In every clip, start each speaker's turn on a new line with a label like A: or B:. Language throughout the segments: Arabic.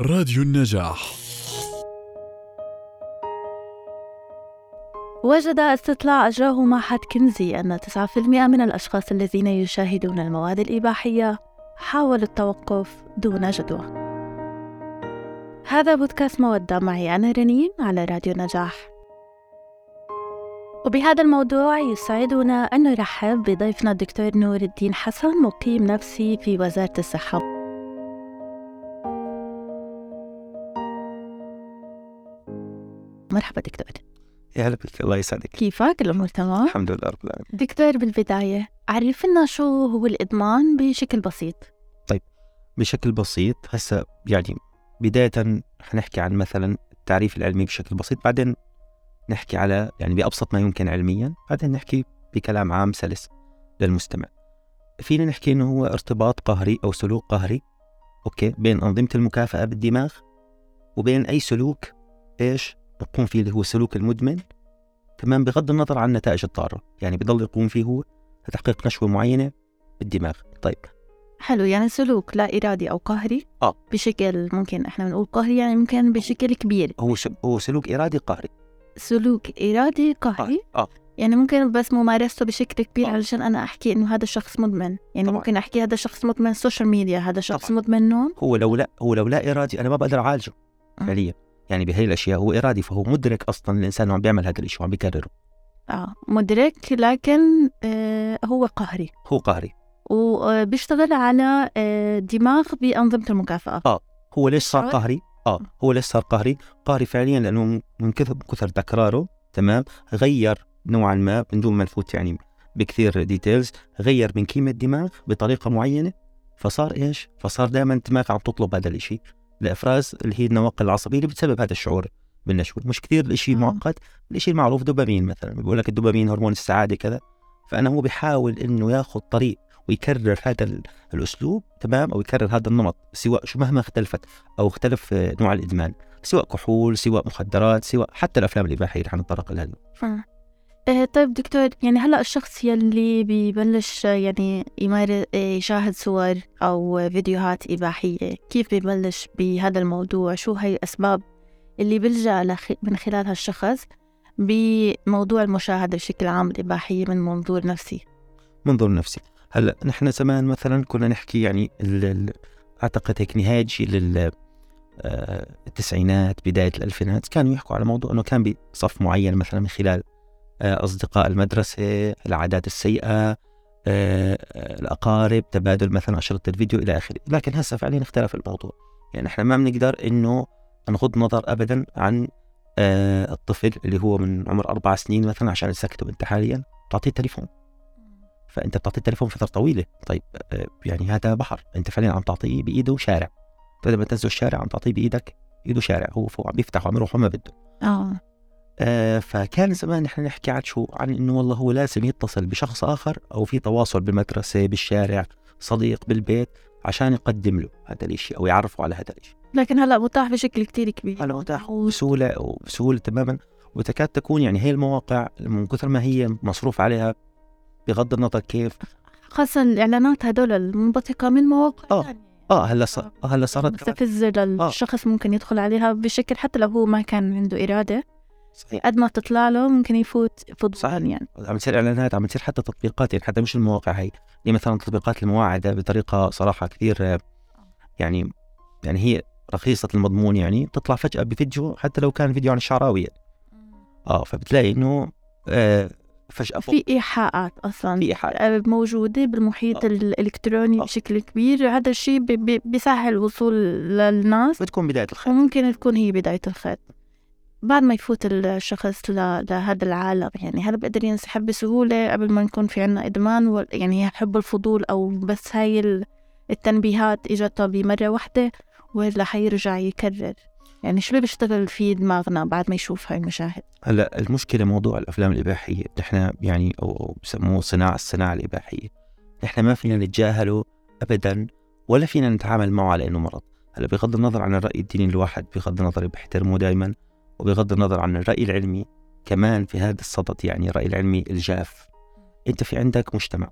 A: راديو النجاح.
B: وجد استطلاع أجراه معهد كنزي أن 9% من الأشخاص الذين يشاهدون المواد الإباحية حاولوا التوقف دون جدوى. هذا بودكاست مودة معي أنا رنين على راديو نجاح وبهذا الموضوع يسعدنا أن نرحب بضيفنا الدكتور نور الدين حسن مقيم نفسي في وزارة الصحة. مرحبا دكتور.
C: يا هلا بك الله يسعدك.
B: كيفك؟ الأمور تمام؟
C: الحمد لله رب العالمين.
B: دكتور بالبداية عرفنا شو هو الإدمان بشكل بسيط؟
C: بشكل بسيط هسه يعني بداية حنحكي عن مثلا التعريف العلمي بشكل بسيط بعدين نحكي على يعني بأبسط ما يمكن علميا بعدين نحكي بكلام عام سلس للمستمع. فينا نحكي إنه هو ارتباط قهري أو سلوك قهري أوكي؟ بين أنظمة المكافأة بالدماغ وبين أي سلوك إيش؟ يقوم فيه اللي هو السلوك المدمن تمام بغض النظر عن النتائج الضارة. يعني بضل يقوم فيه هو لتحقيق نشوة معينة بالدماغ. طيب.
B: حلو. يعني سلوك لا إرادي أو قهري
C: آه.
B: بشكل ممكن إحنا بنقول قهري يعني ممكن بشكل كبير.
C: هو هو سلوك إرادي قهري.
B: سلوك إرادي قهري؟
C: آه.
B: يعني ممكن بس ممارسته بشكل كبير
C: آه.
B: علشان أنا أحكي إنه هذا الشخص مدمن. يعني
C: طبعاً.
B: ممكن أحكي هذا الشخص مدمن سوشيال ميديا هذا شخص
C: طبعاً.
B: مدمن نوم؟
C: هو لو لا هو لو لا إرادي أنا ما بقدر أعالجه
B: آه.
C: فعليا. يعني بهي الأشياء هو إرادي فهو مدرك أصلا الإنسان إنه عم بيعمل هذا الشيء وعم بيكرره
B: آه مدرك لكن آه هو قهري
C: هو قهري
B: وبيشتغل على آه دماغ بأنظمة المكافأة
C: هو ليش صار؟ قهري؟ آه هو ليش صار قهري؟ قهري فعليا لأنه من كثر كثر تكراره تمام غير نوعا ما من دون ما نفوت يعني بكثير ديتيلز غير من كيمة الدماغ بطريقة معينة فصار إيش؟ فصار دائما الدماغ عم تطلب هذا الإشي لافراز اللي هي النواقل العصبية اللي بتسبب هذا الشعور بالنشوة مش كثير الإشي
B: آه.
C: معقد الإشي المعروف دوبامين مثلا. بيقول لك الدوبامين هرمون السعادة كذا. فأنا هو بيحاول إنه ياخذ طريق ويكرر هذا ال- الأسلوب تمام؟ أو يكرر هذا النمط سواء شو مهما اختلفت أو اختلف نوع الإدمان. سواء كحول سواء مخدرات سواء حتى الأفلام الاباحيه اللي حنتطرق لها
B: آه، طيب دكتور يعني هلأ الشخص يلي ببلش يعني يمارس آه، يشاهد صور أو فيديوهات إباحية كيف ببلش بهذا الموضوع؟ شو هي الأسباب اللي لخ- من خلالها الشخص بموضوع المشاهدة بشكل عام الإباحية من منظور نفسي؟
C: منظور نفسي. هلأ نحن زمان مثلا كنا نحكي يعني ال ال أعتقد هيك نهاية جيل ال- آه، التسعينات بداية الألفينات كانوا يحكوا على موضوع إنه كان بصف معين مثلا من خلال آه، أصدقاء المدرسة العادات السيئة آه، آه، الأقارب تبادل مثلا اشرطه الفيديو إلى آخره. لكن هسه فعليا اختلف الموضوع. يعني إحنا ما بنقدر إنه نغض نظر ابدا عن الطفل اللي هو من عمر أربع سنين مثلا عشان تسكته أنت حاليا. تعطيه تليفون فأنت بتعطيه التليفون فترة طويلة. طيب يعني هذا بحر. أنت فعليا عم تعطيه بإيده شارع. انت لما تنزل الشارع عم تعطيه بإيدك إيده شارع. هو فوق عم بيفتح وعم يروح وما بده.
B: آه.
C: آه فكان زمان نحن نحكي عن شو؟ عن إنه والله هو لازم يتصل بشخص آخر أو في تواصل بالمدرسة بالشارع صديق بالبيت عشان يقدم له هذا الشيء أو يعرفه على هذا الشيء
B: لكن هلا متاح بشكل كتير كبير.
C: هلا متاح بسهولة وبسهوله تماما. وتكاد تكون يعني هي المواقع من كثر ما هي مصروف عليها بغض النظر كيف.
B: خاصة الإعلانات هدول المنبثقة من مواقع
C: آه.
B: تانية.
C: آه هلا صار آه هلا صارت
B: مستفزة للشخص ممكن يدخل عليها بشكل حتى لو هو ما كان عنده إرادة.
C: صحيح
B: قد ما تطلع له ممكن يفوت فضول
C: صحيح.
B: يعني
C: عم تصير إعلانات عم تصير حتى تطبيقات يعني حتى مش المواقع هي هي مثلا تطبيقات المواعدة بطريقة صراحة كثير يعني يعني هي رخيصة المضمون يعني بتطلع فجأة بفيديو حتى لو كان فيديو عن الشعراوي يعني. آه فبتلاقي إنه آه فجأة فوق
B: في إيحاءات أصلا
C: في إيحاءات.
B: آه، موجودة بالمحيط
C: آه.
B: الإلكتروني
C: آه.
B: بشكل كبير هذا الشيء بي- بي- بيسهل الوصول للناس
C: بتكون بداية الخير
B: وممكن تكون هي بداية الخيط بعد ما يفوت الشخص لهذا العالم يعني هل بقدر ينسحب بسهولة قبل ما يكون في عنا إدمان يعني حب الفضول أو بس هاي ال- التنبيهات إجتها بمرة واحدة ولا حيرجع يكرر؟ يعني شو اللي بيشتغل في دماغنا بعد ما يشوف هاي المشاهد؟
C: هلأ المشكلة موضوع الأفلام الإباحية نحن يعني أو بسموه صناعه الصناعة الإباحية. نحن ما فينا نتجاهله ابدا ولا فينا نتعامل معه على إنه مرض. هلأ بغض النظر عن الرأي الديني الواحد بغض النظر بحترمه دائما وبغض النظر عن الرأي العلمي كمان في هذا الصدد يعني الرأي العلمي الجاف أنت في عندك مجتمع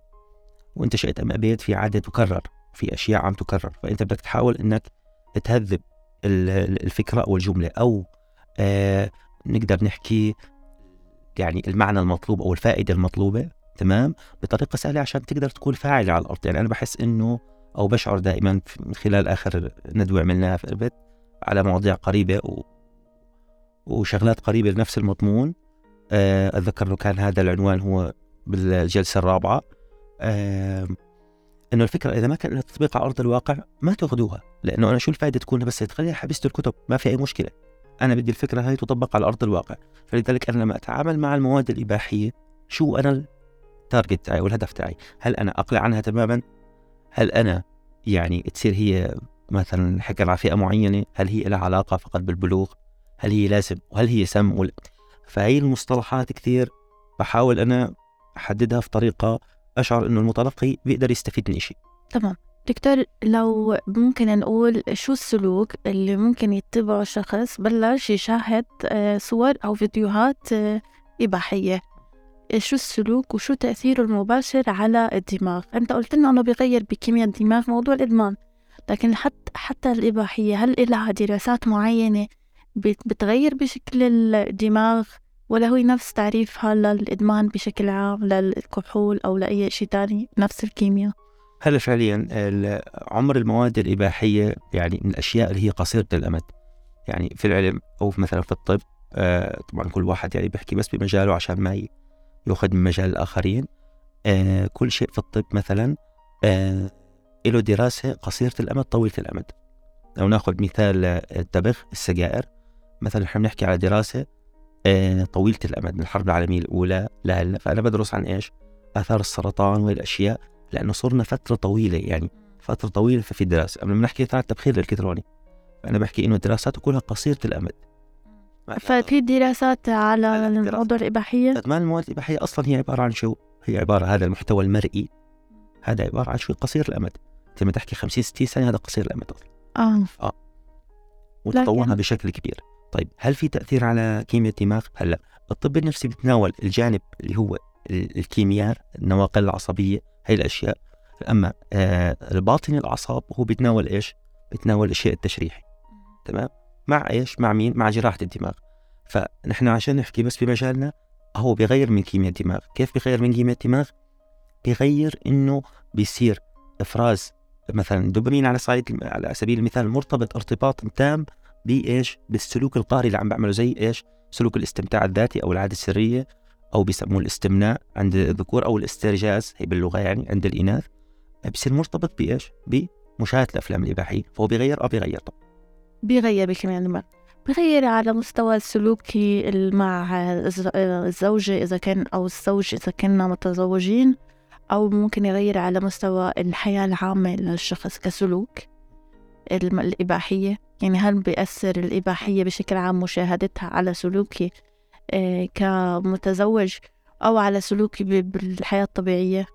C: وأنت شئت أم أبيت في عادة تكرر في أشياء عم تكرر فأنت بدك تحاول إنك تهذب الفكرة أو الجملة أو آه نقدر نحكي يعني المعنى المطلوب أو الفائدة المطلوبة تمام؟ بطريقة سهلة عشان تقدر تكون فاعل على الأرض. يعني أنا بحس إنه أو بشعر دائما من خلال آخر ندوة عملناها في البيت على مواضيع قريبة و... وشغلات قريبة لنفس المضمون. آه، أتذكر إنه كان هذا العنوان هو بالجلسة الرابعة. آه، إنه الفكرة إذا ما كان لها تطبيق على أرض الواقع ما تأخذوها لأنه أنا شو الفائده تكون؟ بس تخليها حبست الكتب ما في أي مشكلة. أنا بدي الفكرة هاي تطبق على أرض الواقع. فلذلك أنا لما أتعامل مع المواد الإباحية شو أنا ال target تاعي والهدف تاعي؟ هل أنا أقلع عنها تماما؟ هل أنا يعني تصير هي مثلا حكر على فئه معينة؟ هل هي لها علاقة فقط بالبلوغ؟ هل هي لازم وهل هي سم ولا فهي المصطلحات كثير بحاول أنا أحددها في طريقة أشعر إنه المتلقي بيقدر يستفيد من شيء.
B: تمام. دكتور لو ممكن نقول شو السلوك اللي ممكن يتبعه شخص بلش يشاهد آه، صور أو فيديوهات آه، إباحية. شو السلوك وشو تأثيره المباشر على الدماغ؟ أنت قلت لنا أنه بيغير بكيمياء الدماغ موضوع الإدمان لكن حتى حتى الإباحية هل لها دراسات معينة بتغير بشكل الدماغ ولا هو نفس تعريفها للإدمان بشكل عام للكحول أو لأي شيء تاني نفس الكيمياء؟
C: هلا فعليا عمر المواد الإباحية يعني من الأشياء اللي هي قصيرة الأمد. يعني في العلم أو مثلا في الطب آه طبعا كل واحد يعني بيحكي بس بمجاله عشان ما يأخذ من مجال الآخرين. آه كل شيء في الطب مثلا آه له دراسة قصيرة الأمد طويلة الأمد. لو ناخذ مثال التبغ السجائر. مثلا إحنا بنحكي على دراسة آه طويلة الأمد من الحرب العالمية الأولى لهلا فأنا بدرس عن إيش؟ آثار السرطان والأشياء لأنه صرنا فترة طويلة يعني فترة طويلة ففي دراسة لما بنحكي عن التبخير الإلكتروني فأنا بحكي إنه الدراسات كلها قصيرة الأمد.
B: ففي دراسات على الموضوع الإباحية؟
C: إدمان المواد الإباحية أصلا هي عبارة عن شو؟ هي عبارة هذا المحتوى المرئي. هذا عبارة عن شيء قصير الأمد. لما تحكي 50 60 سنة هذا قصير الأمد أصلا.
B: آه.
C: آه. وتطورها بشكل كبير. طيب هل في تأثير على كيمياء الدماغ؟ هلا الطب النفسي بيتناول الجانب اللي هو الكيمياء النواقل العصبية هي الأشياء أما آه الباطن الأعصاب هو بيتناول إيش؟ بيتناول الشيء التشريحي تمام؟ مع إيش؟ مع مين؟ مع جراحة الدماغ فنحن عشان نحكي بس بمجالنا هو بيغير من كيمياء الدماغ كيف بيغير من كيمياء الدماغ؟ بيغير إنه بيصير إفراز مثلا دوبامين على صعيد على سبيل المثال مرتبط ارتباط تام بايش؟ بالسلوك القهري اللي عم بعمله زي إيش؟ سلوك الاستمتاع الذاتي أو العادة السرية أو بيسموه الاستمناء عند الذكور أو الاسترجاز هي باللغة يعني عند الإناث بصير مرتبط بايش؟ بمشاهدة الأفلام الاباحيه فهو بيغير أو بيغير طب
B: بيغير بكمان ما بغير على مستوى السلوكي مع الزوجة إذا كان أو الزوج إذا كنا متزوجين أو ممكن يغير على مستوى الحياة العامة للشخص كسلوك الإباحية يعني هل بيأثر الإباحية بشكل عام مشاهدتها على سلوكي آه، كمتزوج أو على سلوكي بالحياة الطبيعية؟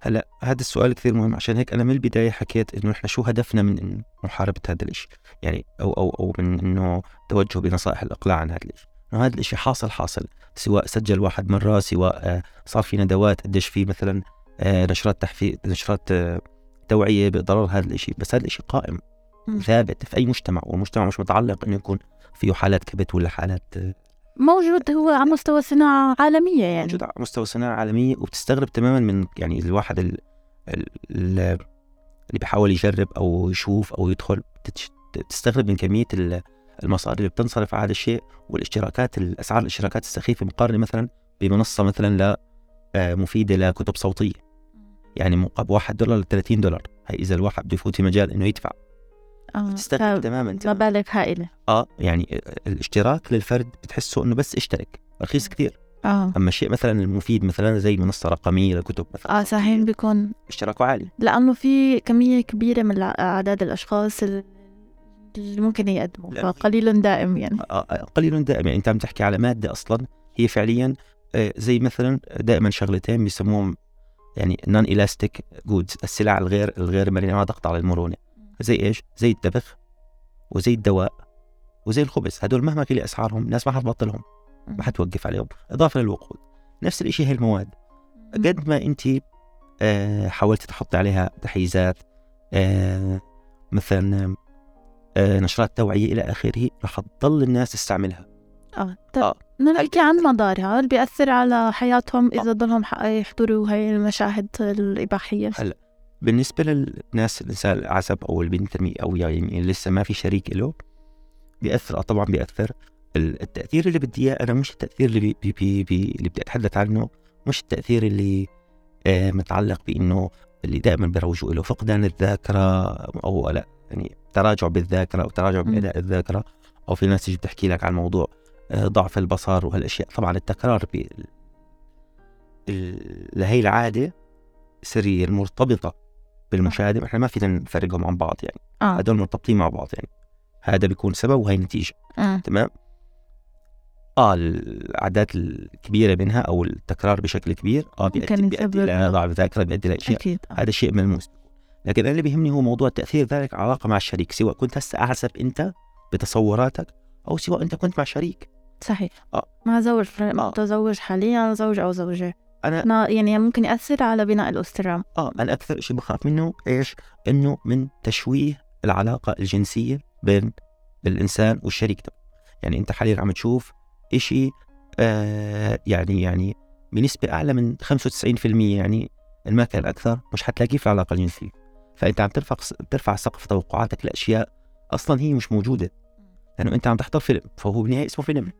C: هلا هذا السؤال كثير مهم. عشان هيك أنا من البداية حكيت إنه إحنا شو هدفنا من محاربة هذا الشيء يعني أو أو أو من إنه توجه بنصائح الإقلاع عن هذا الشيء إنه هذا الشيء حاصل حاصل. سواء سجل واحد مرة سواء آه، صار في ندوات قديش في مثلا آه، نشرات تحفيز نشرات توعية بضرر هذا الشيء بس هذا الشيء قائم. ثابت في أي مجتمع والمجتمع مش متعلق إنه يكون فيه حالات كبت ولا حالات
B: موجود هو على مستوى صناعة عالمية يعني.
C: موجود على مستوى صناعة عالمية وبتستغرب تماما من يعني الواحد ال... ال... اللي بيحاول يجرب أو يشوف أو يدخل تستغرب من كمية المصاري اللي بتنصرف على هذا الشيء والاشتراكات الأسعار الاشتراكات السخيفة مقارنة مثلا بمنصة مثلا لا آه، مفيدة لكتب صوتية. يعني مقابل 1 دولار ل 30 دولار. هي إذا الواحد بده يفوت في مجال إنه يدفع.
B: آه. تستغرب تماما مبالغ هائلة.
C: آه يعني الاشتراك للفرد بتحسه إنه بس اشترك رخيص كثير
B: آه.
C: أما الشيء مثلا المفيد مثلا زي منصة رقمية لكتب مثلا.
B: آه صحيح بيكون.
C: اشتراكه عالي.
B: لأنه في كمية كبيرة من أعداد الأشخاص اللي ممكن يقدموا فقليل دائم يعني.
C: آه, آه، قليل دائم. يعني أنت عم تحكي على مادة أصلا هي فعليا آه، زي مثلا دائما شغلتين بيسموهم يعني نون الاستيك جودز السلع الغير الغير مرنة ما تقطع على المرونة. زي إيش؟ زي الدبغ وزي الدواء وزي الخبز. هدول مهما كل أسعارهم الناس ما حتبطلهم ما حتوقف عليهم. إضافة للوقود. نفس الشيء هي المواد. قد ما أنت آه حاولت تحط عليها تحيزات آه مثلا آه نشرات توعية إلى آخره رح تضل الناس تستعملها.
B: آه طيب. آه. نحكي عن مضارها. اللي بيأثر على حياتهم إذا. ضلهم يحضروا هاي المشاهد الإباحية؟
C: هلأ بالنسبة للناس الإنسان الأعزب أو البنت أو يعني لسه ما في شريك له بيأثر طبعا بيأثر. التأثير اللي بدي إياه أنا مش التأثير اللي بي بي بي اللي بدي أتحدث عنه مش التأثير اللي آه متعلق بإنه اللي دائما بيروجوا له. فقدان الذاكرة أو لا يعني تراجع بالذاكرة أو تراجع بأداء الذاكرة. أو في ناس تيجي بتحكي لك عن موضوع آه، ضعف البصر وهالأشياء. طبعا التكرار لهي العادة سرية المرتبطة بالمشاهدة إحنا ما فينا نفرقهم عن بعض يعني آه. هدول مرتبطين مع بعض يعني هذا بيكون سبب وهي نتيجة آه. تمام آه الاعداد الكبيرة منها أو التكرار بشكل كبير آه بيؤدي بيؤدي إلى ضعف الذاكره بيؤدي إلى أكيد. آه. هذا شيء ملموس لكن اللي بيهمني هو موضوع تأثير ذلك علاقة مع الشريك سواء كنت هسه اعزب أنت بتصوراتك أو سواء أنت كنت مع شريك
B: صحيح آه. مع زوج آه. متزوج حاليا زوج أو زوجة
C: أنا
B: يعني ممكن يأثر على بناء الأسرة.
C: آه أنا أكثر شيء بخاف منه إيش؟ إنه من تشويه العلاقة الجنسية بين الإنسان والشريك ده يعني أنت حاليا عم تشوف شيء آه يعني يعني بنسبة أعلى من 95% يعني ما كان أكثر مش حتلاقيه في العلاقة الجنسية. فأنت عم ترفع ترفع سقف توقعاتك لأشياء أصلا هي مش موجودة. لأنه أنت عم تحضر فيلم فهو بالنهاية اسمه فيلم.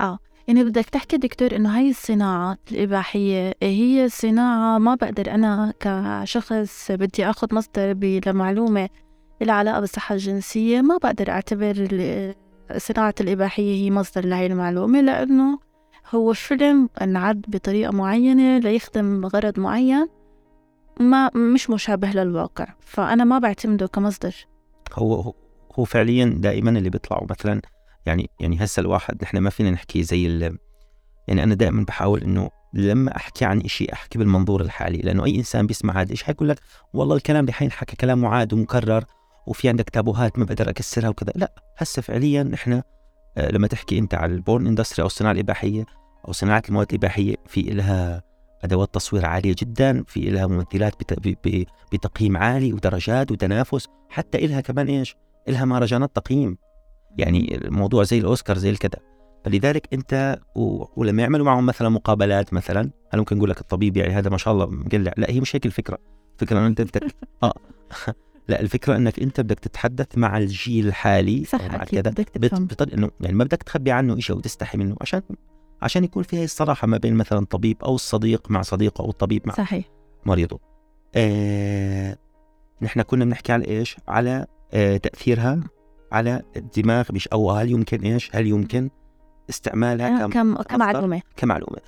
B: آه. يعني بدك تحكي دكتور إنه هاي الصناعات الإباحية هي صناعة ما بقدر أنا كشخص بدي آخذ مصدر لمعلومه لها علاقة بالصحة الجنسية ما بقدر أعتبر صناعة الإباحية هي مصدر لهي المعلومة لأنه هو فيلم انعد بطريقة معينة ليخدم غرض معين ما مش مشابه للواقع فأنا ما بعتمده كمصدر.
C: هو هو فعليا دائما اللي بيطلعوا مثلا يعني يعني هسه الواحد نحن ما فينا نحكي زي ال يعني أنا دائما بحاول إنه لما أحكي عن شيء أحكي بالمنظور الحالي لأنه أي إنسان بيسمع هذا الشيء حيقول لك والله الكلام اللي حينحكى كلام معاد ومكرر وفي عندك تابوهات ما بقدر أكسرها وكذا. لا هسه فعليا نحن آه، لما تحكي أنت على ال porn industry أو الصناعة الإباحية أو صناعة المواد الإباحية في لها أدوات تصوير عالية جدا في لها ممثلات بتقييم عالي ودرجات وتنافس حتى لها كمان إيش؟ لها مهرجانات تقييم. يعني الموضوع زي الأوسكار زي الكذا. فلذلك أنت و... ولما يعملوا معهم مثلا مقابلات مثلا هل ممكن نقول لك الطبيب يعني هذا ما شاء الله مقلع؟ لا هي مش هيك الفكرة. الفكرة أنت أنت آه. لا الفكرة إنك أنت بدك تتحدث مع الجيل الحالي
B: صح مع كذا
C: بط... إنه يعني ما بدك تخبي عنه شيء وتستحي منه عشان عشان يكون في هي الصراحة ما بين مثلا طبيب أو الصديق مع صديقه أو الطبيب مع
B: صحيح.
C: مريضه. آه... نحن كنا بنحكي على إيش؟ على آه تأثيرها. على الدماغ مش أو هل يمكن إيش؟ هل يمكن استعمالها
B: آه، كم كمعلومه
C: كمعلومة.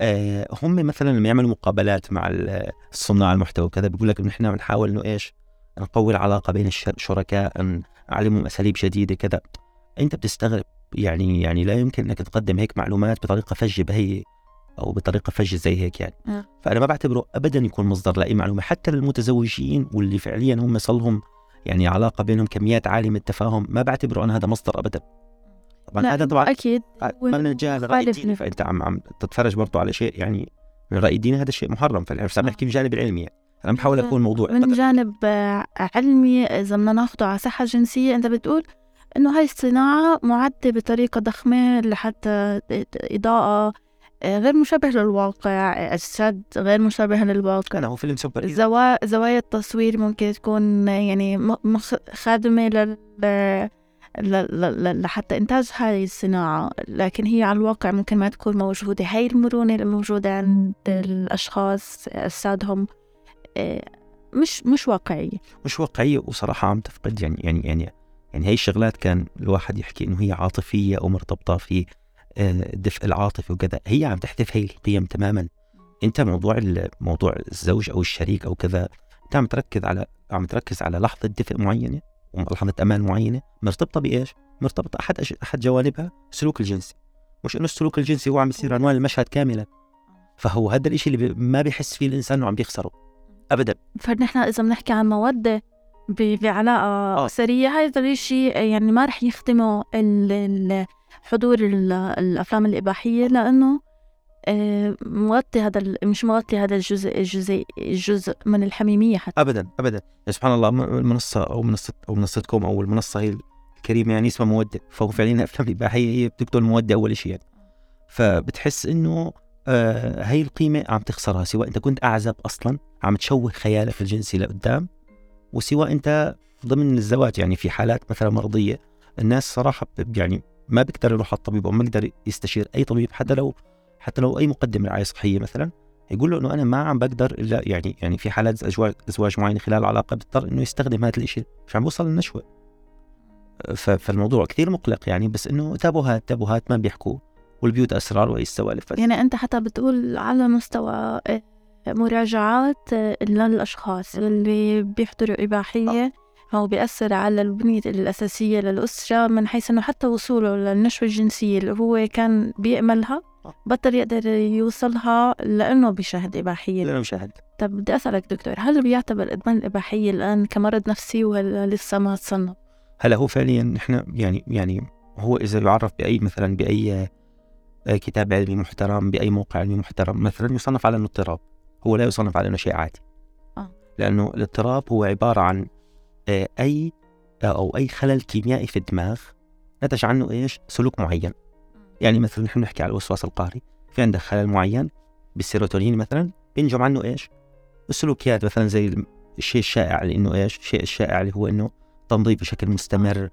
C: آه هم مثلا لما يعملوا مقابلات مع صناع المحتوى وكذا بيقول لك نحن بنحاول إنه إيش؟ نقوي العلاقة بين الشركاء نعلمهم أساليب جديده كذا. أنت بتستغرب يعني يعني لا يمكن إنك تقدم هيك معلومات بطريقة فجة بهي أو بطريقة فجة زي هيك يعني.
B: أه.
C: فأنا ما بعتبره ابدا يكون مصدر لأي معلومة حتى للمتزوجين واللي فعليا هم صلهم يعني علاقة بينهم كميات عالية من التفاهم. ما بعتبره أنا هذا مصدر ابدا. طبعا هذا طبعا
B: أكيد.
C: ما بدنا نتجاهل الراي الديني فأنت عم عم تتفرج برضه على شيء يعني من الراي الديني هذا شيء محرم. فاحنا عم نحكي من الجانب العلمي. يعني أنا بحاول أكون موضوع.
B: من جانب علمي إذا بدنا ناخذه على صحة جنسية أنت بتقول إنه هاي الصناعة معدة بطريقة ضخمة لحتى إضاءة آه، غير مشابه للواقع أجساد غير مشابهة للواقع.
C: هو فيلم سوبر
B: زوا... زوايا التصوير ممكن تكون يعني مخ... خادمة لل... ل... لحتى إنتاج هاي الصناعة. لكن هي على الواقع ممكن ما تكون موجودة. هاي المرونة الموجودة عند الأشخاص أجسادهم آه، مش مش واقعية.
C: مش واقعية وصراحة عم تفقد يعني يعني يعني يعني هي الشغلات كان الواحد يحكي إنه هي عاطفية أو مرتبطة في الدفء العاطفي وكذا هي عم تحتف هي القيم تماما. انت موضوع موضوع الزوج أو الشريك أو كذا انت عم تركز على عم تركز على لحظة دفء معينة ولحظه أمان معينة مرتبطة بإيش؟ مرتبطة أحد أش... أحد جوانبها السلوك الجنسي. مش إنه السلوك الجنسي هو عم يصير عنوان المشهد كاملا. فهو هذا الشيء اللي بي... ما بيحس فيه الإنسان انه عم بيخسره. ابدا.
B: فنحن إذا بنحكي عن موده بعلاقة آه. اسريه هذا الشيء يعني ما رح يخدمه ال... ال... حضور الأفلام الإباحية لأنه آه، مغطي هذا مش مغطي هذا الجزء الجزء الجزء من الحميمية حتى.
C: أبدا أبدا. سبحان الله المنصة أو منصة أو منصتكم أو المنصة هي كريمه يعني اسمها مودة. فهو فعليا الافلام الاباحيه هي بتقتل الموده أول شيء يعني. فبتحس إنه آه هي القيمة عم تخسرها سواء أنت كنت أعزب أصلا عم تشوه خيالك الجنسي لقدام وسواء أنت ضمن الزواج. يعني في حالات مثلا مرضية الناس صراحة يعني ما بيقدر يروح على الطبيب أو ما بيقدر يستشير أي طبيب حتى لو حتى لو أي مقدم رعاية صحية مثلا يقول له إنه أنا ما عم بقدر إلا يعني يعني في حالات ازواج ازواج معينة خلال العلاقة بيضطر إنه يستخدم هذا الشيء مش عم بوصل للنشوة. فالموضوع كثير مقلق يعني بس إنه تابوهات تابوهات ما بيحكوا والبيوت أسرار وأي السوالف
B: يعني أنت حتى بتقول على مستوى آه، مراجعات آه، للأشخاص اللي بيحضروا إباحية. هو بيأثر على البنية الأساسية للأسرة من حيث إنه حتى وصوله للنشوة الجنسية اللي هو كان بيأملها بطل يقدر يوصلها لأنه بيشاهد إباحية
C: لأنه بيشاهد
B: طب بدي أسألك دكتور هل بيعتبر إدمان الإباحية الآن كمرض نفسي ولا لسه ما تصنف؟
C: هلا هو فعليا إحنا يعني يعني هو إذا يعرف بأي مثلا بأي آه، كتاب علمي محترم بأي موقع علمي محترم مثلا يصنف على إنه اضطراب هو لا يصنف على إنه شيء عادي
B: آه.
C: لأنه الاضطراب هو عبارة عن آه، أي أو أي خلل كيميائي في الدماغ نتج عنه إيش؟ سلوك معين. يعني مثلا نحن نحكي على الوسواس القهري في عندك خلل معين بالسيروتونين مثلا بينجم عنه إيش؟ السلوكيات. مثلا زي الشيء الشائع اللي إنه إيش؟ الشيء الشائع اللي هو إنه تنظيف بشكل مستمر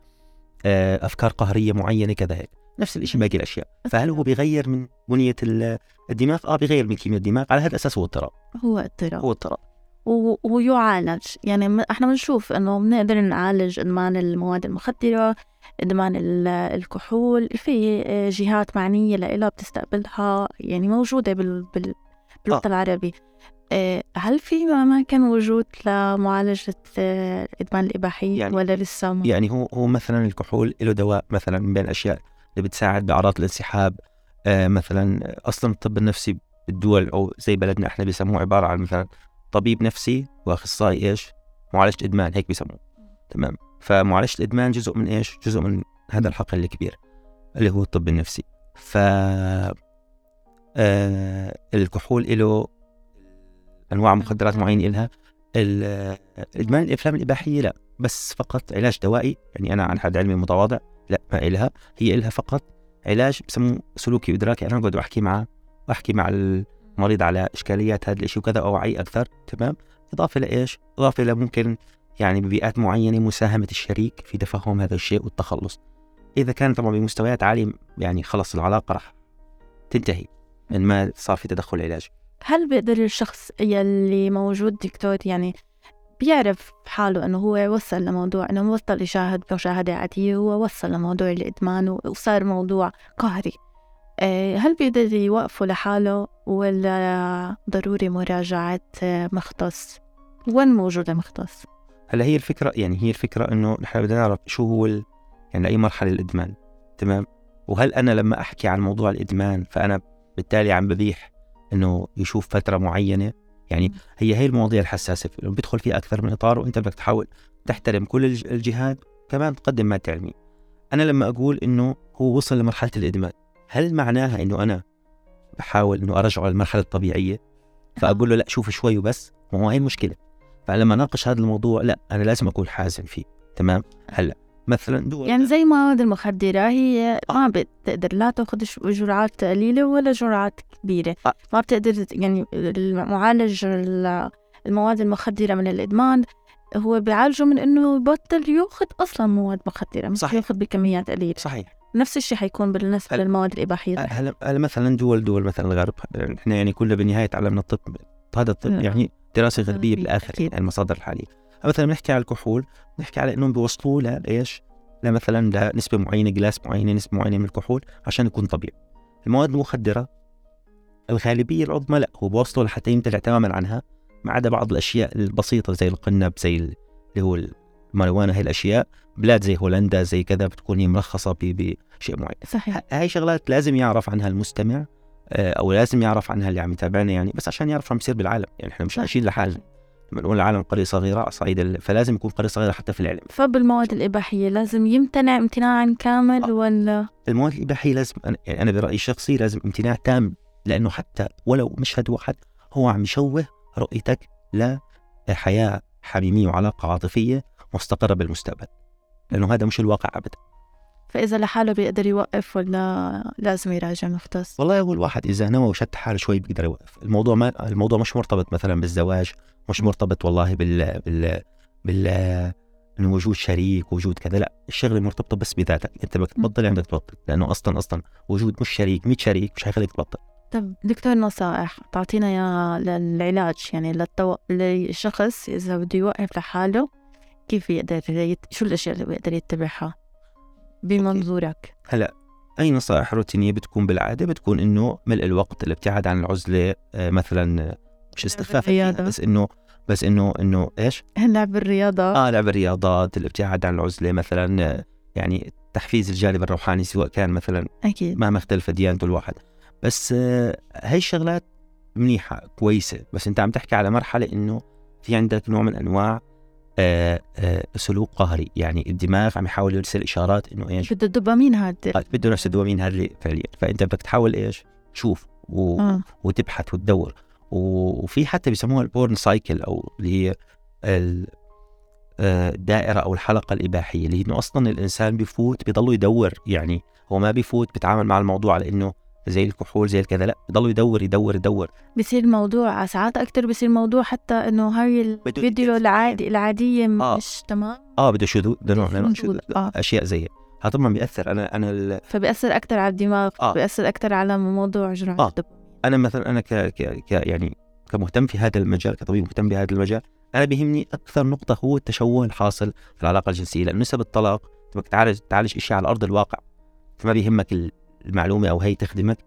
C: آه، أفكار قهرية معينة كذا هيك. نفس الشيء باقي الأشياء. فهل هو بيغير من بنية الدماغ؟ آه بيغير من كيمياء الدماغ. على هذا الاساس هو اضطراب.
B: هو اضطراب.
C: هو اضطراب.
B: ويعالج يعني إحنا بنشوف إنه بنقدر نعالج إدمان المواد المخدرة إدمان الكحول في جهات معنية لها بتستقبلها يعني موجودة بال... بال... بالوطن آه. العربي آه، هل في أماكن وجود لمعالجة الإدمان الإباحي يعني ولا لسه
C: ما؟ يعني هو هو مثلا الكحول له دواء مثلا من بين الأشياء اللي بتساعد بأعراض الانسحاب آه مثلا أصلا الطب النفسي بالدول أو زي بلدنا إحنا بيسموه عبارة عن مثلا طبيب نفسي وأخصائي إيش؟ معالجة إدمان هيك بيسموه. تمام. فمعالجة الإدمان جزء من إيش؟ جزء من هذا الحقل الكبير اللي هو الطب النفسي. ف آه الكحول له أنواع مخدرات معينة لها ادمان الإفلام الإباحية لا بس فقط علاج دوائي يعني أنا عن حد علمي متواضع لا ما إلها. هي إلها فقط علاج بسموه سلوكي وإدراكي. أنا بقعد احكي معه وأحكي مع المريض على اشكاليات هذا الشيء وكذا اوعي أكثر تمام؟ إضافة لايش؟ إضافة لممكن يعني ببيئات معينة مساهمة الشريك في تفهم هذا الشيء والتخلص. إذا كان طبعا بمستويات عالية يعني خلص العلاقة راح تنتهي ان ما صار في تدخل علاجي.
B: هل بيقدر الشخص يلي موجود دكتور يعني بيعرف حاله إنه هو وصل لموضوع إنه بطل يشاهد مشاهدة عادية هو وصل لموضوع الإدمان وصار موضوع قهري؟ هل بيقدر يوقفه لحاله ولا ضروري مراجعة مختص؟ وين موجودة مختص؟
C: هلا هي الفكرة يعني هي الفكرة إنه نحن بدنا نعرف شو هو ال... يعني اي مرحلة الإدمان تمام؟ وهل أنا لما أحكي عن موضوع الإدمان فأنا بالتالي عم ببيح إنه يشوف فترة معينة؟ يعني هي هي المواضيع الحساسة لو بيدخل فيها أكثر من إطار وأنت بدك تحاول تحترم كل الجهات كمان تقدم مادة علمية أنا لما أقول إنه هو وصل لمرحلة الإدمان هل معناها إنه أنا بحاول إنه أرجعه للمرحلة الطبيعية؟ فأقول له لا شوف شوي وبس ما هو هي المشكلة فلما ناقش هذا الموضوع لا أنا لازم اكون حازم فيه تمام؟ هلا مثلا
B: دول يعني زي المواد المخدرة هي ما بتقدر لا تأخذ جرعات قليلة ولا جرعات كبيرة. آه. ما بتقدر يعني المعالج المواد المخدرة من الإدمان هو بيعالجه من إنه يبطل يأخذ أصلا مواد مخدرة مش ياخذ بكميات قليلة.
C: صحيح.
B: نفس الشيء حيكون بالنسبة للمواد الإباحية.
C: هلا هلا مثلا دول دول مثلا الغرب إحنا يعني كلنا بالنهايه تعلمنا الطب هذا الطب يعني دراسة غربية بالآخر يعني المصادر الحالية. مثلا بنحكي على الكحول بنحكي على إنهم بيوصلوا لإيش؟ لمثلا لنسبة معينة جلاس معينة نسبة معينة من الكحول عشان يكون طبيعي. المواد المخدرة الغالبية العظمى لا هو بوصلوا لحتى يمتنع تماما عنها ما عدا بعض الأشياء البسيطة زي القنب زي اللي هو الماريجوانا هي الأشياء. بلاد زي هولندا زي كذا بتكون هي مرخصه بشيء معين.
B: صحيح.
C: هاي شغلات لازم يعرف عنها المستمع آه، أو لازم يعرف عنها اللي عم يتابعنا يعني بس عشان يعرف عم يصير بالعالم. يعني إحنا مش عايشين لحالنا. لما نقول العالم قرية صغيرة على صعيد فلازم يكون قرية صغيرة حتى في العلم.
B: فبالمواد الإباحية لازم يمتنع امتناعا كامل آه. ولا؟
C: المواد الإباحية لازم أنا, يعني أنا برأيي الشخصي لازم امتناع تام لأنه حتى ولو مشهد واحد هو عم يشوه رؤيتك لحياة حميمية وعلاقة عاطفية مستقرة بالمستقبل. لأنه هذا مش الواقع ابدا.
B: فإذا لحاله بيقدر يوقف ولا لازم يراجع مختص؟
C: والله هو الواحد إذا نوى وشد حاله شوي بيقدر يوقف. الموضوع ما الموضوع مش مرتبط مثلا بالزواج مش مرتبط والله بال بال بال إنه وجود شريك وجود كذا. لا الشغلة مرتبطة بس بذاتك. أنت بدك تبطل عندك تبطل لأنه أصلا أصلا وجود مش شريك 100 شريك مش حيخليك تبطل
B: طب دكتور نصائح تعطينا يا للعلاج يعني. للشخص إذا بده يوقف لحاله كيف يقدر يت... شو الأشياء اللي بيقدر يتبعها بمنظورك؟
C: هلأ أي نصائح روتينية بتكون بالعادة؟ بتكون إنه ملء الوقت الابتعاد عن العزلة آه، مثلا مش استخفاف بس إنه بس إنه إنه إيش؟
B: لعب الرياضة؟
C: آه لعب الرياضات الابتعاد عن العزلة مثلا آه، يعني تحفيز الجانب الروحاني سواء كان مثلا
B: أكيد.
C: مهما اختلفت ديانته الواحد. بس آه، هاي الشغلات منيحة كويسة. بس أنت عم تحكي على مرحلة إنه في عندك نوع من أنواع سلوك قهري. يعني الدماغ عم يحاول يرسل إشارات إنه إيش؟
B: بده الدوبامين هذا
C: بده نفس الدوبامين هذا فعليا. فأنت بدك تحاول إيش؟ تشوف و... آه. وتبحث وتدور. وفي حتى بيسموها ال porn cycle أو اللي هي الدائرة أو الحلقة الإباحية اللي هي إنه أصلا الإنسان بفوت بيضل يدور. يعني هو ما بيفوت بيتعامل مع الموضوع على إنه زي الكحول زي الكذا لا بضل يدور يدور يدور
B: بصير الموضوع ساعات أكثر بصير الموضوع حتى إنه هاي الفيديو العادي العادية
C: آه.
B: مش تمام
C: آه بده شذوذ بده نوع من آه. أشياء زي هذا طبعا بيأثر أنا أنا ال...
B: فبيأثر أكثر على الدماغ آه. بيأثر أكثر على موضوع جرعه
C: آه. أنا مثلا أنا ك... ك... ك يعني كمهتم في هذا المجال كطبيب مهتم بهذا المجال أنا بيهمني أكثر نقطة هو التشوه الحاصل في العلاقة الجنسية لأنه نسب الطلاق بدك تعالج تعالج شيء على أرض الواقع فما بيهمك المعلومة أو هي تخدمك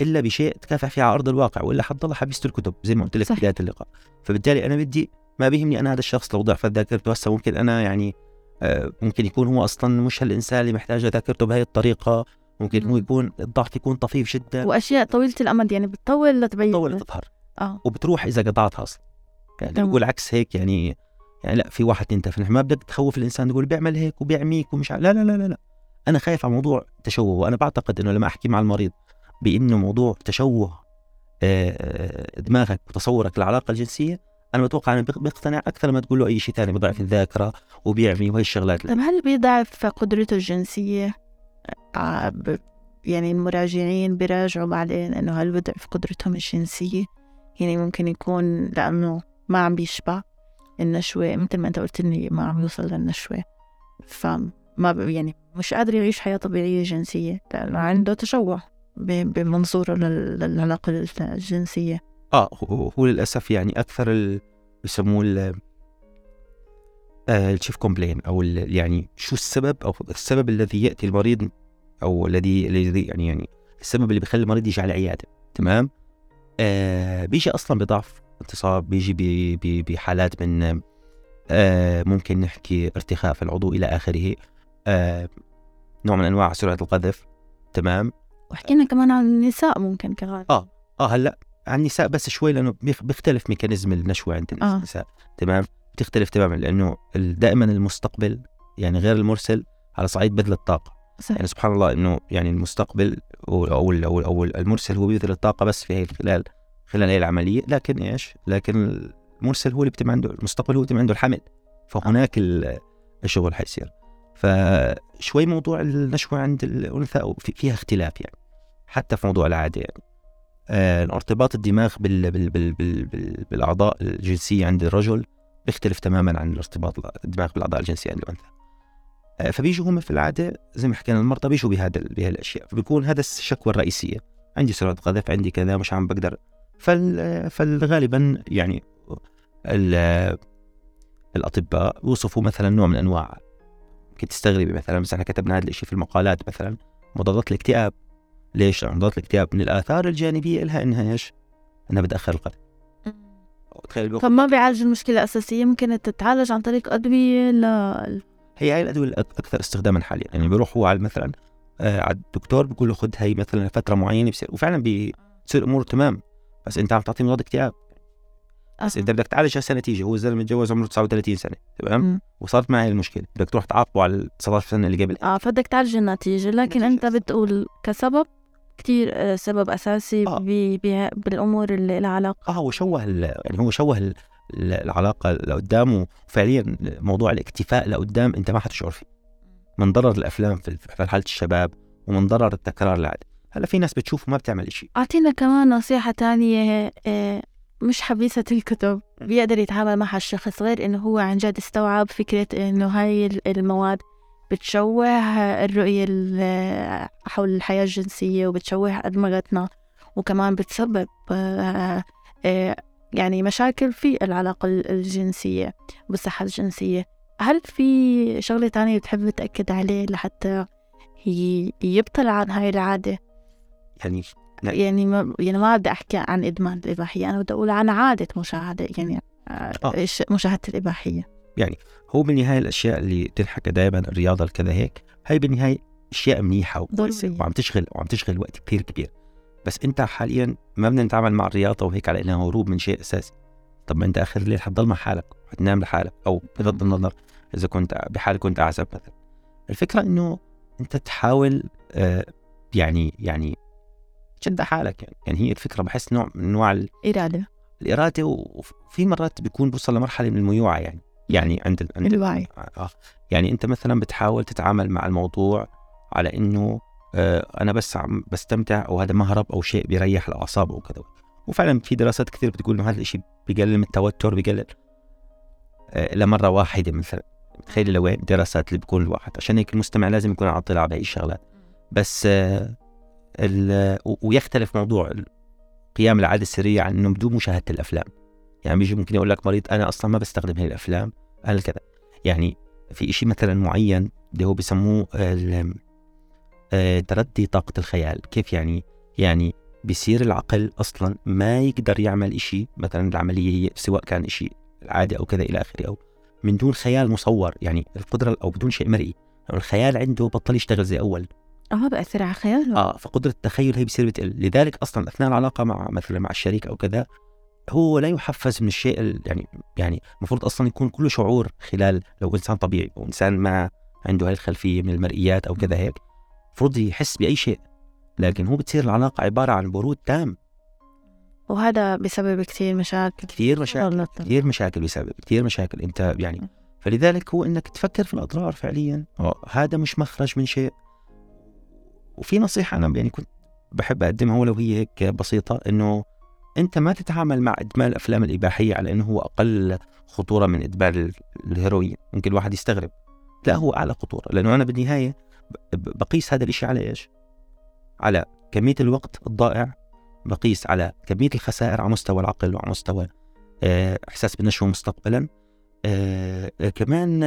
C: إلا بشيء تكافح فيه على أرض الواقع وإلا حتضل حبيسه الكتب زي ما قلت لك في بداية اللقاء. فبالتالي أنا بدي ما بيهمني أنا هذا الشخص لو ضعفت ذاكرته هسه ممكن أنا يعني آه، ممكن يكون هو أصلا مش هالإنسان اللي محتاج ذاكرته بهي الطريقة ممكن هو يكون الضعف يكون طفيف جدا.
B: وأشياء طويلة الأمد يعني بتطول لتبين.
C: بتطول لتظهر. آه. وبتروح إذا قطعتها أصلا. يعني بقول عكس هيك يعني يعني لا في واحد انت فنح ما بدك تخوف الإنسان تقول بيعمل هيك وبيعميك ومش لا لا لا لا, لا. أنا خايف على موضوع تشوه وأنا بعتقد إنه لما أحكي مع المريض بإنه موضوع تشوه آه، آه، دماغك وتصورك للعلاقة الجنسية أنا بتوقع إنه بيقتنع أكثر ما تقول له أي شيء ثاني بيضعف الذاكرة وبيعمي وهي الشغلات
B: طيب هل بيضعف قدرته الجنسية؟ آه، يعني المراجعين بيراجعوا بعدين إنه هل بيضعف قدرتهم الجنسية؟ يعني ممكن يكون لأنه ما عم بيشبع النشوة مثل ما أنت قلت لي ما عم يوصل للنشوة. فما يعني مش قادر يعيش حياة طبيعية جنسية. لأنه عنده تشوه بمنظوره للعلاقة الجنسية.
C: آه هو للأسف يعني أكثر بسموه الشيف كومبلين أو يعني شو السبب أو السبب الذي يأتي المريض أو الذي الذي يعني يعني السبب اللي بيخلي المريض يجي على العيادة تمام؟ آه بيجي أصلا بضعف انتصاب بيجي بحالات من آه ممكن نحكي ارتخاء في العضو إلى آخره. آه نوع من أنواع سرعة القذف تمام
B: وحكينا كمان عن النساء ممكن كغالب
C: آه آه هلأ عن النساء بس شوي لأنه بيختلف ميكانيزم النشوة عند آه. النساء آه. تمام بتختلف تماما لأنه دائما المستقبل يعني غير المرسل على صعيد بذل الطاقة صحيح. يعني سبحان الله إنه يعني المستقبل أو أو أو, أو المرسل هو بيبذل الطاقة بس في هي خلال خلال هي العملية لكن إيش؟ لكن المرسل هو اللي بيتم عنده المستقبل هو بيتم عنده الحمل فهناك الشغل حيصير فشوي موضوع النشوه عند الأنثى فيها اختلاف يعني حتى في موضوع العادة يعني. آه ارتباط الدماغ بال بال بال بال بال بالأعضاء الجنسية عند الرجل بيختلف تماما عن الارتباط الدماغ بالأعضاء الجنسية عند الأنثى. آه فبيجوا هم في العادة زي ما حكينا المرضى بيجوا بهذا بهالأشياء فبيكون هذا الشكوى الرئيسية. عندي سرعة قذف عندي كذا مش عم بقدر. فال فالغالبا يعني الأطباء بيوصفوا مثلا نوع من أنواع ممكن تستغربي مثلا بس إحنا كتبنا هذا الشيء في المقالات مثلا مضادات الاكتئاب ليش؟ امراض الاكتئاب من الآثار الجانبية لها إنها إيش؟ إنها بتأخر القلب.
B: تخيل طب ما بيعالج المشكلة الأساسية ممكن تتعالج عن طريق أدوية لا
C: هي هاي الأدوية الاكثر استخداما حاليا يعني بيروح هو على مثلا آه على الدكتور بيقول له خذ هي مثلا فتره معينة بصير وفعلا بتصير أموره تمام بس أنت عم تعطيه مضاد اكتئاب بس انت بدك تعالج هسه نتيجة هو الزلمه متجوز عمره 39 سنة تمام؟ وصارت معي المشكلة بدك تروح تعاقبه على ال 19 سنة اللي قبل.
B: آه فبدك تعالج النتيجة لكن أنت بتقول كسبب كتير آه، سبب أساسي آه. بي بي بالأمور اللي لها علاقة
C: آه هو شوه يعني هو شوه العلاقة لقدام وفعليا موضوع الاكتفاء لقدام أنت ما حتشعر فيه. من ضرر الأفلام في مرحله الشباب ومن ضرر التكرار العادي هلأ في ناس بتشوفه ما بتعمل إشي.
B: أعطينا كمان نصيحة تانية آه، مش حبيسة الكتب بيقدر يتعامل معها الشخص غير إنه هو عن جد استوعب فكرة إنه هاي المواد بتشوه الرؤية ال- حول الحياة الجنسية وبتشوه أدمغتنا وكمان بتسبب آه، آه، يعني مشاكل في العلاقة الجنسية والصحة الجنسية. هل في شغلة تانية بتحب تأكد عليه لحتى يبطل عن هاي العادة؟
C: يعني نعم.
B: يعني ما يعني ما بدي أحكي عن إدمان الإباحية أنا بدي أقول عن عادة مشاهدة يعني آه،
C: آه.
B: إيش- مشاهدة الإباحية
C: هو بالنهاية الأشياء اللي تنحكى دائما الرياضة الكذا هيك هاي بالنهاية أشياء منيحة وكويسه
B: ضرورية.
C: وعم تشغل وعم تشغل وقت كثير كبير بس أنت حاليا ما بدنا نتعامل مع الرياضة وهيك على إنها هروب من شيء أساسي طب ما أنت آخر الليل حتضل مع حالك حتنام لحالك أو بغض النظر إذا كنت بحال كنت أعزب مثلا الفكرة إنه أنت تحاول آه يعني يعني تشد حالك يعني. يعني هي الفكرة بحس نوع من أنواع ال-
B: إرادة.
C: الإرادة وفي مرات بيكون بوصل لمرحلة من الميوعة يعني يعني عند عند
B: الوعي.
C: آه. يعني أنت مثلا بتحاول تتعامل مع الموضوع على إنه آه أنا بس عم بستمتع أو هذا مهرب أو شيء بيريح الأعصاب أو كذا وفعلا في دراسات كثير بتقول إنه هذا الشيء بيقلل من التوتر بيقلل آه لمرة واحدة مثلا. تخيل لوين دراسات اللي بيكون الواحد. عشان هيك المستمع لازم يكون على اطلاع بهي الشغلات. بس آه ويختلف موضوع قيام العادة السرية عن إنه بدون مشاهدة الأفلام. يعني بيجي ممكن يقول لك مريض أنا أصلا ما بستخدم هي الأفلام أنا كذا. يعني في إشي مثلا معين اللي هو بسموه آه، تردي طاقة الخيال. كيف يعني؟ يعني بيصير العقل أصلا ما يقدر يعمل إشي مثلا العملية هي سواء كان إشي عادي أو كذا إلى آخره أو من دون خيال مصور. يعني القدرة أو بدون شيء مرئي. الخيال عنده بطل يشتغل زي أول.
B: آه بأثر على خياله.
C: آه فقدرة التخيل هي بصير بتقل لذلك أصلا أثناء العلاقة مع مثلا مع الشريك أو كذا هو لا يحفز من الشيء ال- يعني يعني المفروض أصلا يكون كله شعور خلال لو إنسان طبيعي أو إنسان ما عنده هاي الخلفية من المرئيات أو كذا هيك المفروض يحس بأي شيء. لكن هو بتصير العلاقة عبارة عن برود تام.
B: وهذا بسبب كثير مشاكل.
C: كثير مشاكل. كثير مشاكل بسبب كثير مشاكل. أنت يعني فلذلك هو إنك تفكر في الأضرار فعليا. آه، هذا مش مخرج من شيء. وفي نصيحة أنا يعني كنت بحب أقدمها ولو هي هيك بسيطة إنه أنت ما تتعامل مع إدمان الأفلام الإباحية على إنه هو أقل خطورة من إدمان ال- الهيروين. ممكن الواحد يستغرب. لا هو أعلى خطورة لأنه أنا بالنهاية بقيس هذا الإشي على إيش؟ على كمية الوقت الضائع بقيس على كمية الخسائر على مستوى العقل وعلى مستوى آه، إحساس بالنشوة مستقبلا. آه، آه، كمان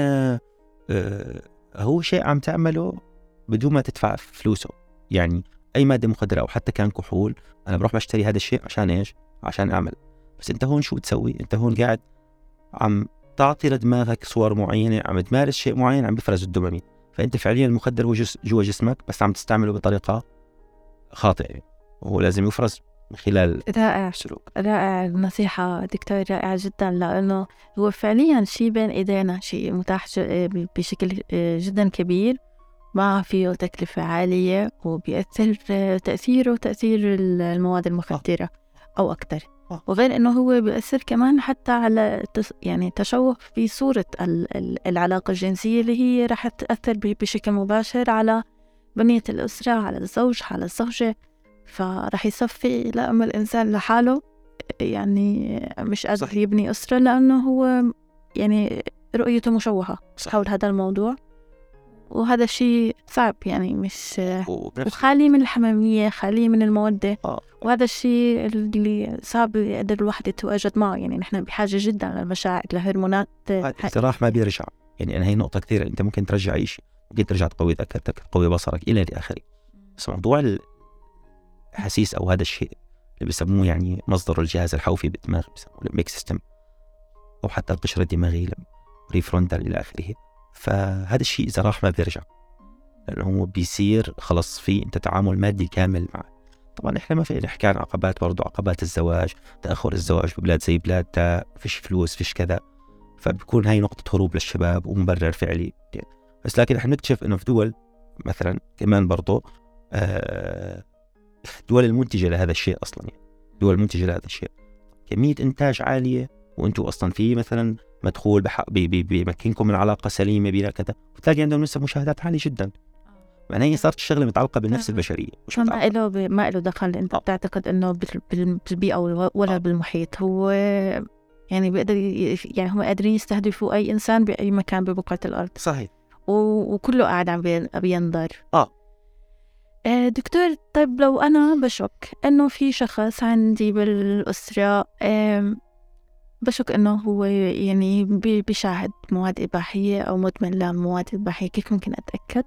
C: هو شيء عم تعمله بدون ما تدفع فلوسه. يعني أي مادة مخدرة أو حتى كان كحول أنا بروح بشتري هذا الشيء عشان إيش؟ عشان أعمل. بس أنت هون شو بتسوي؟ أنت هون قاعد عم تعطي لدماغك صور معينة عم تمارس شيء معين عم بيفرز الدوبامين. فأنت فعليا المخدر هو جوا جسمك بس عم تستعمله بطريقة خاطئة. وهو لازم يفرز من خلال
B: رائع
C: السلوك
B: رائع النصيحة دكتور رائعة جدا لأنه هو فعليا شيء بين إيدينا شيء متاح بشكل جدا كبير. ما فيه تكلفة عالية وبيأثر تأثيره تأثير المواد المخدرة أو أكثر
C: آه.
B: وغير إنه هو بيأثر كمان حتى على يعني تشوه في صورة ال- ال- العلاقة الجنسية اللي هي رح تأثر بشكل مباشر على بنية الأسرة على الزوج على الزوجة فرح يصفي لأما الإنسان لحاله يعني مش قادر. يبني أسرة لأنه هو يعني رؤيته مشوهة. حول هذا الموضوع وهذا الشيء صعب يعني مش وخالي من الحميمية خالي من المودة
C: آه.
B: وهذا الشيء اللي صعب يقدر الواحد يتواجد معه. يعني نحن بحاجة جدا للمشاعر لهرمونات
C: الاقتراح ما بيرجع. يعني أنا هي نقطة كثير أنت ممكن ترجع أي شيء ممكن ترجع تقوي ذاكرتك تقوي بصرك إلى آخره. بس موضوع الاحاسيس أو هذا الشيء اللي بسموه يعني مصدر الجهاز الحوفي بالدماغ بسموه ال limbic system أو حتى القشرة الدماغية بريفرونتال إلى آخره. فهذا الشيء إذا راح ما بيرجع. هو بيصير خلص في أنت تعامل مادي كامل معه طبعا إحنا ما في نحكي عن عقبات برضو عقبات الزواج تأخر الزواج ببلاد زي بلادنا فيش فلوس فيش كذا. فبكون هاي نقطة هروب للشباب ومبرر فعلي. بس لكن إحنا نكتشف إنه في دول مثلا كمان برضو آه، دول المنتجة لهذا الشيء أصلا يعني. دول المنتجة لهذا الشيء. كمية إنتاج عالية وأنتم أصلا في مثلا مدخول بحق بي- بي- بيمكنكم من علاقه سليمة بلا كذا وتلاقي عندهم نسب مشاهدات عالية جدا معناها هي صارت الشغله متعلقة بالنفس
B: آه.
C: البشرية مش
B: ما له ب... ما له دخل أنت
C: آه.
B: بتعتقد إنه بال... بال... بالبيئة ولا-
C: آه.
B: بالمحيط هو يعني بيقدر. يعني هم قادرين يستهدفوا أي إنسان بأي مكان ببقعة الأرض
C: صحيح
B: و... وكله قاعد عم بي- بينظر
C: آه.
B: آه، دكتور طيب لو أنا بشك إنه في شخص عندي بالأسرة بشك إنه هو يعني بي- بيشاهد مواد إباحية أو مدمن لمواد إباحية. كيف ممكن أتأكد؟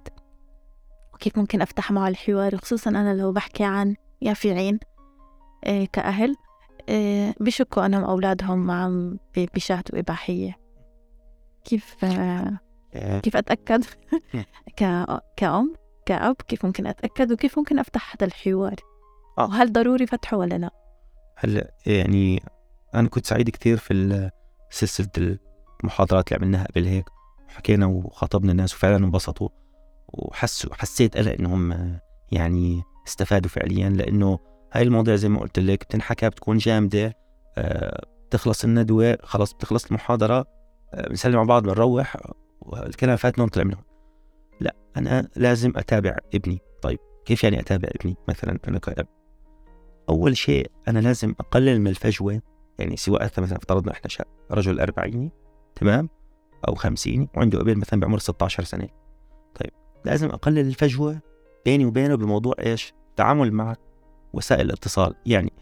B: وكيف ممكن أفتح معه الحوار؟ خصوصا أنا لو بحكي عن يافعين آه، كأهل آه، بشكوا أنهم أولادهم عم بي- بيشاهدوا إباحية. كيف آه، كيف أتأكد. كأم كأب كيف ممكن أتأكد؟ وكيف ممكن أفتح هذا الحوار؟
C: آه.
B: وهل ضروري فتحه ولا لا؟
C: هلا يعني أنا كنت سعيد كثير في سلسلة المحاضرات اللي عملناها قبل هيك وحكينا وخاطبنا الناس وفعلا انبسطوا وحسوا حسيت أنا إنهم يعني استفادوا فعليا لأنه هاي المواضيع زي ما قلت لك بتنحكى بتكون جامدة آه، بتخلص الندوة خلص بتخلص المحاضرة آه، بنسلم على بعض بنروح والكلام فاتنا ونطلع منهم. لا أنا لازم أتابع ابني. طيب كيف يعني أتابع ابني مثلا؟ أنا كأب أول شيء أنا لازم أقلل من الفجوة يعني سواء مثلا افترضنا إحنا شاب رجل أربعيني تمام؟ أو خمسيني وعنده ابن مثلا بعمر 16 سنة. طيب لازم أقلل الفجوة بيني وبينه بموضوع إيش؟ التعامل مع وسائل الاتصال. يعني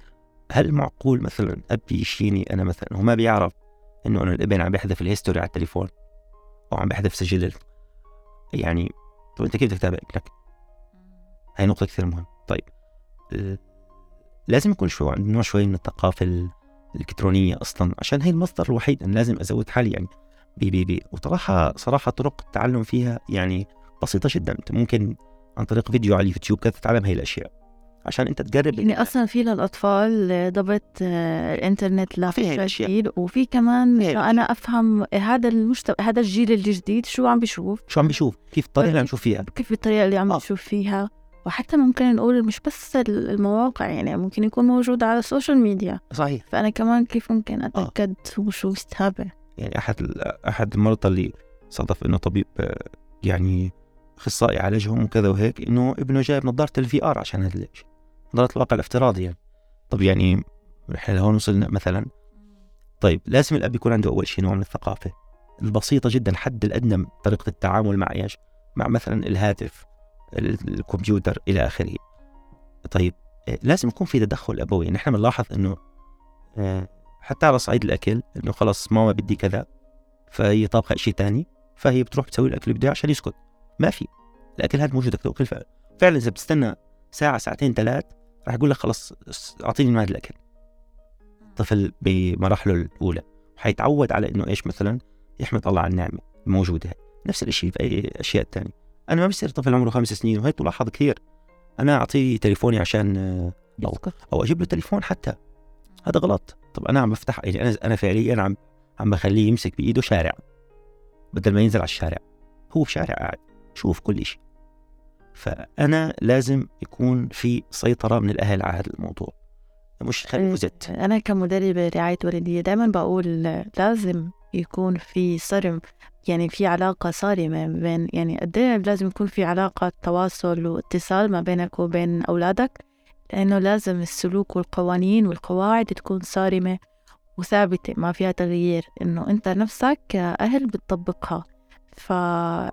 C: هل معقول مثلا أبي يشيني أنا مثلا؟ وما بيعرف إنه أنا الابن عم بيحذف ال history على التليفون أو عم بيحذف سجل يعني طب أنت كيف بدك تتابع ابنك؟ هاي نقطة كثير مهمة. طيب آه، لازم يكون شوي عندنا نوع شوي من الثقافة ال- الإلكترونية أصلا عشان هي المصدر الوحيد أنا لازم أزود حالي يعني. بي بي بي. وصراحة صراحة طرق التعلم فيها يعني بسيطة جدا. أنت ممكن عن طريق فيديو على اليوتيوب كذا تتعلم هي الأشياء عشان أنت تقرب
B: يعني أصلا في للأطفال ضبط آه، الإنترنت لا
C: في هاي الأشياء.
B: جديد وفي كمان أنا أفهم هذا المجتمع هذا الجيل الجديد شو عم بيشوف؟
C: شو عم بيشوف؟ كيف الطريقة اللي عم نشوف فيها؟
B: كيف الطريقة اللي عم
C: آه.
B: بيشوف فيها؟ وحتى ممكن نقول مش بس المواقع يعني ممكن يكون موجود على ال social media
C: صحيح.
B: فأنا كمان كيف ممكن
C: آه.
B: أتأكد هو شو بيتابع
C: يعني أحد ال- أحد المرضى اللي صادف إنه طبيب آه، يعني أخصائي عالجهم وكذا وهيك إنه ابنه جايب نظارة ال VR عشان هذا الشيء نظارة الواقع الافتراضي يعني. طب يعني إحنا لهون وصلنا مثلا. طيب لازم الأب يكون عنده أول شيء نوع من الثقافة. البسيطة جدا الحد الأدنى من طريقة التعامل مع إيش؟ مع مثلا الهاتف. ال- الكمبيوتر إلى آخره. طيب آه، لازم يكون في تدخل أبوي. يعني إحنا بنلاحظ إنه آه، حتى على صعيد الأكل إنه خلص ماما بدي كذا فهي طابخة شيء ثاني فهي بتروح بتسوي الأكل اللي بدها عشان يسكت. ما في. الأكل هذا موجود تاكل فعلا فعلا إذا بتستنى ساعة ساعتين ثلاث راح يقول لك خلص أعطيني من هذا الأكل. طفل بمراحله الأولى. حيتعود على إنه إيش مثلا؟ يحمد الله على النعمة الموجودة نفس الشيء في أي أشياء ثانية أنا ما بصير طفل عمره خمس سنين وهي تلاحظ كثير. أنا اعطيه تليفوني عشان آه، أو- أو أجيب له تليفون حتى. هذا غلط. طب أنا عم بفتح يعني أنا أنا فعليا عم عم بخليه يمسك بإيده شارع. بدل ما ينزل على الشارع. هو بشارع قاعد شوف كل شيء فأنا لازم يكون في سيطرة من الأهل على هذا الموضوع. مش خليه زت
B: أنا كمدربة رعاية والدية دائما بقول لازم يكون في صرم يعني في علاقة صارمة بين يعني قد إيه لازم يكون في علاقة تواصل واتصال ما بينك وبين أولادك؟ لأنه لازم السلوك والقوانين والقواعد تكون صارمة وثابتة ما فيها تغيير. إنه أنت نفسك كأهل بتطبقها. فا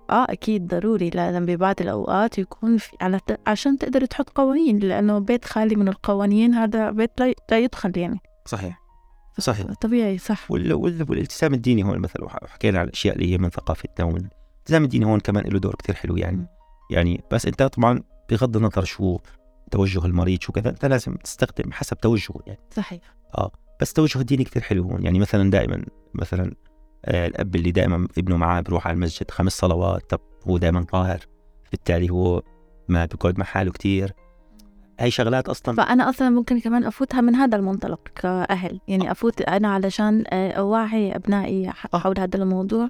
B: آه أكيد ضروري لازم ببعض الأوقات يكون في على ت... عشان تقدر تحط قوانين لأنه بيت خالي من القوانين هذا بيت لا, لا يدخل يعني.
C: صحيح. صحيح.
B: طبيعي صح.
C: وال- وال- والالتزام الديني هون مثلا وح- وحكينا على الأشياء اللي هي من ثقافتنا ومن الالتزام الديني هون كمان له دور كتير حلو يعني. يعني بس أنت طبعا بغض النظر شو توجه المريض شو كذا أنت لازم تستخدم حسب توجهه يعني.
B: صحيح.
C: بس توجه الديني كتير حلو هون يعني. مثلا دائما مثلا آه الأب اللي دائما ابنه معاه بروح على المسجد خمس صلوات طب هو دائما طاهر بالتالي هو ما بيقعد مع حاله كتير. هاي شغلات أصلا.
B: فأنا أصلا ممكن كمان أفوتها من هذا المنطلق كأهل. يعني أفوت أنا علشان آه، أوعي أبنائي ح-
C: آه.
B: حول هذا الموضوع.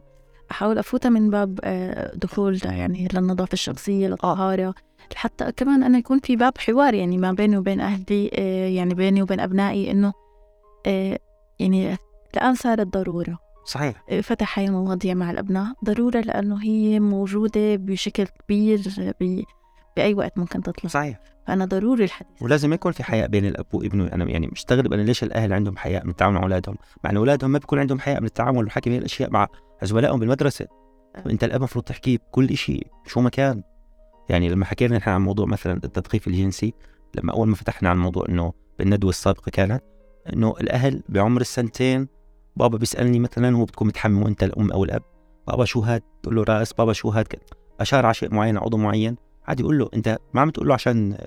B: أحاول أفوتها من باب آه، دخول يعني للنظافة الشخصية للطهارة. حتى كمان أنا يكون في باب حوار يعني ما بيني وبين أهلي آه، يعني بيني وبين أبنائي إنه آه، يعني الآن صارت ضرورة.
C: صحيح.
B: فتح هاي المواضيع مع الأبناء. ضرورة لأنه هي موجودة بشكل كبير. بأي وقت ممكن تطلع.
C: صحيح.
B: فأنا ضروري الحديث.
C: ولازم يكون في حياء بين الأب وابنه. أنا يعني مستغرب أنا ليش الأهل عندهم حياء من التعامل مع أولادهم؟ مع إن أولادهم ما بيكون عندهم حياء من التعامل والحكي بهي الأشياء مع زملائهم بالمدرسة. أنت الأب المفروض تحكيه بكل شيء شو ما كان. يعني لما حكينا نحن عن موضوع مثلا التثقيف الجنسي لما أول ما فتحنا عن موضوع إنه بالندوة السابقة كانت إنه الأهل بعمر السنتين بابا بيسألني مثلا هو بتكون متحمم وانت الأم أو الأب بابا شو هاد؟ تقول له راس بابا شو هاد؟ أشار على شيء معين عضو معين. عادي يقول له أنت ما عم تقول له عشان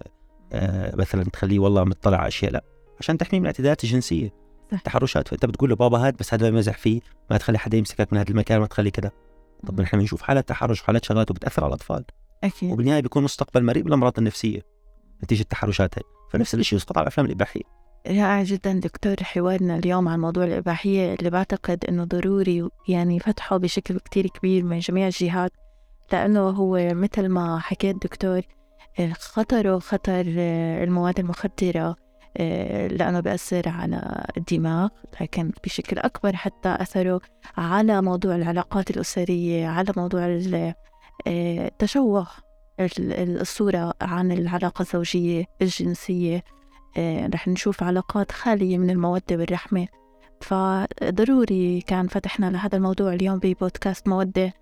C: آه مثلا تخليه والله مطلع على أشياء لا عشان تحميه من الاعتداءات الجنسية
B: صح.
C: تحرشات. فأنت بتقول له بابا هاد بس هذا ما يمزح فيه ما تخلي حدا يمسكك من هذا المكان ما تخلي كذا طب نحن بنشوف حالات تحرش وحالات شغلات وبتأثر على الأطفال.
B: أكيد.
C: وبالنهاية بيكون مستقبل مريء بالأمراض النفسية نتيجة التحرشات هاي. فنفس الشيء يسقط على الأفلام الإباحية.
B: رائع جدا دكتور حوارنا اليوم عن موضوع الإباحية اللي بعتقد إنه ضروري يعني فتحه بشكل كتير كبير من جميع الجهات. لأنه هو مثل ما حكيت دكتور خطره خطر المواد المخدرة لأنه بيأثر على الدماغ لكن بشكل أكبر حتى أثره على موضوع العلاقات الأسرية على موضوع التشوه الصورة عن العلاقة الزوجية الجنسية رح نشوف علاقات خالية من المودة والرحمة. فضروري كان فتحنا لهذا الموضوع اليوم ببودكاست مودة.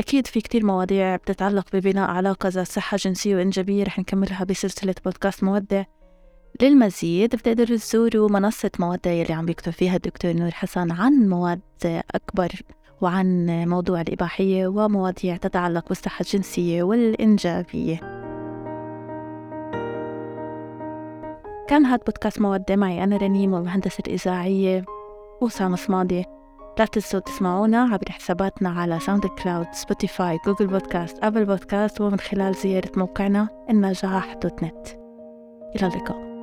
B: أكيد في كتير مواضيع بتتعلق ببناء علاقة ذات صحة جنسية وإنجابية رح نكملها بسلسلة بودكاست مودة للمزيد بتقدروا تزوروا منصة مودة يلي عم بيكتب فيها الدكتور نور حسن عن مواد أكبر وعن موضوع الإباحية ومواضيع تتعلق بالصحة الجنسية والإنجابية. كان هاد بودكاست مودة معي أنا رنيم والمهندسة الإذاعية وسام صمادي لا تنسوا تسمعونا عبر حساباتنا على SoundCloud Spotify Google Podcast Apple Podcast ومن خلال زيارة موقعنا النجاح dot net إلى اللقاء.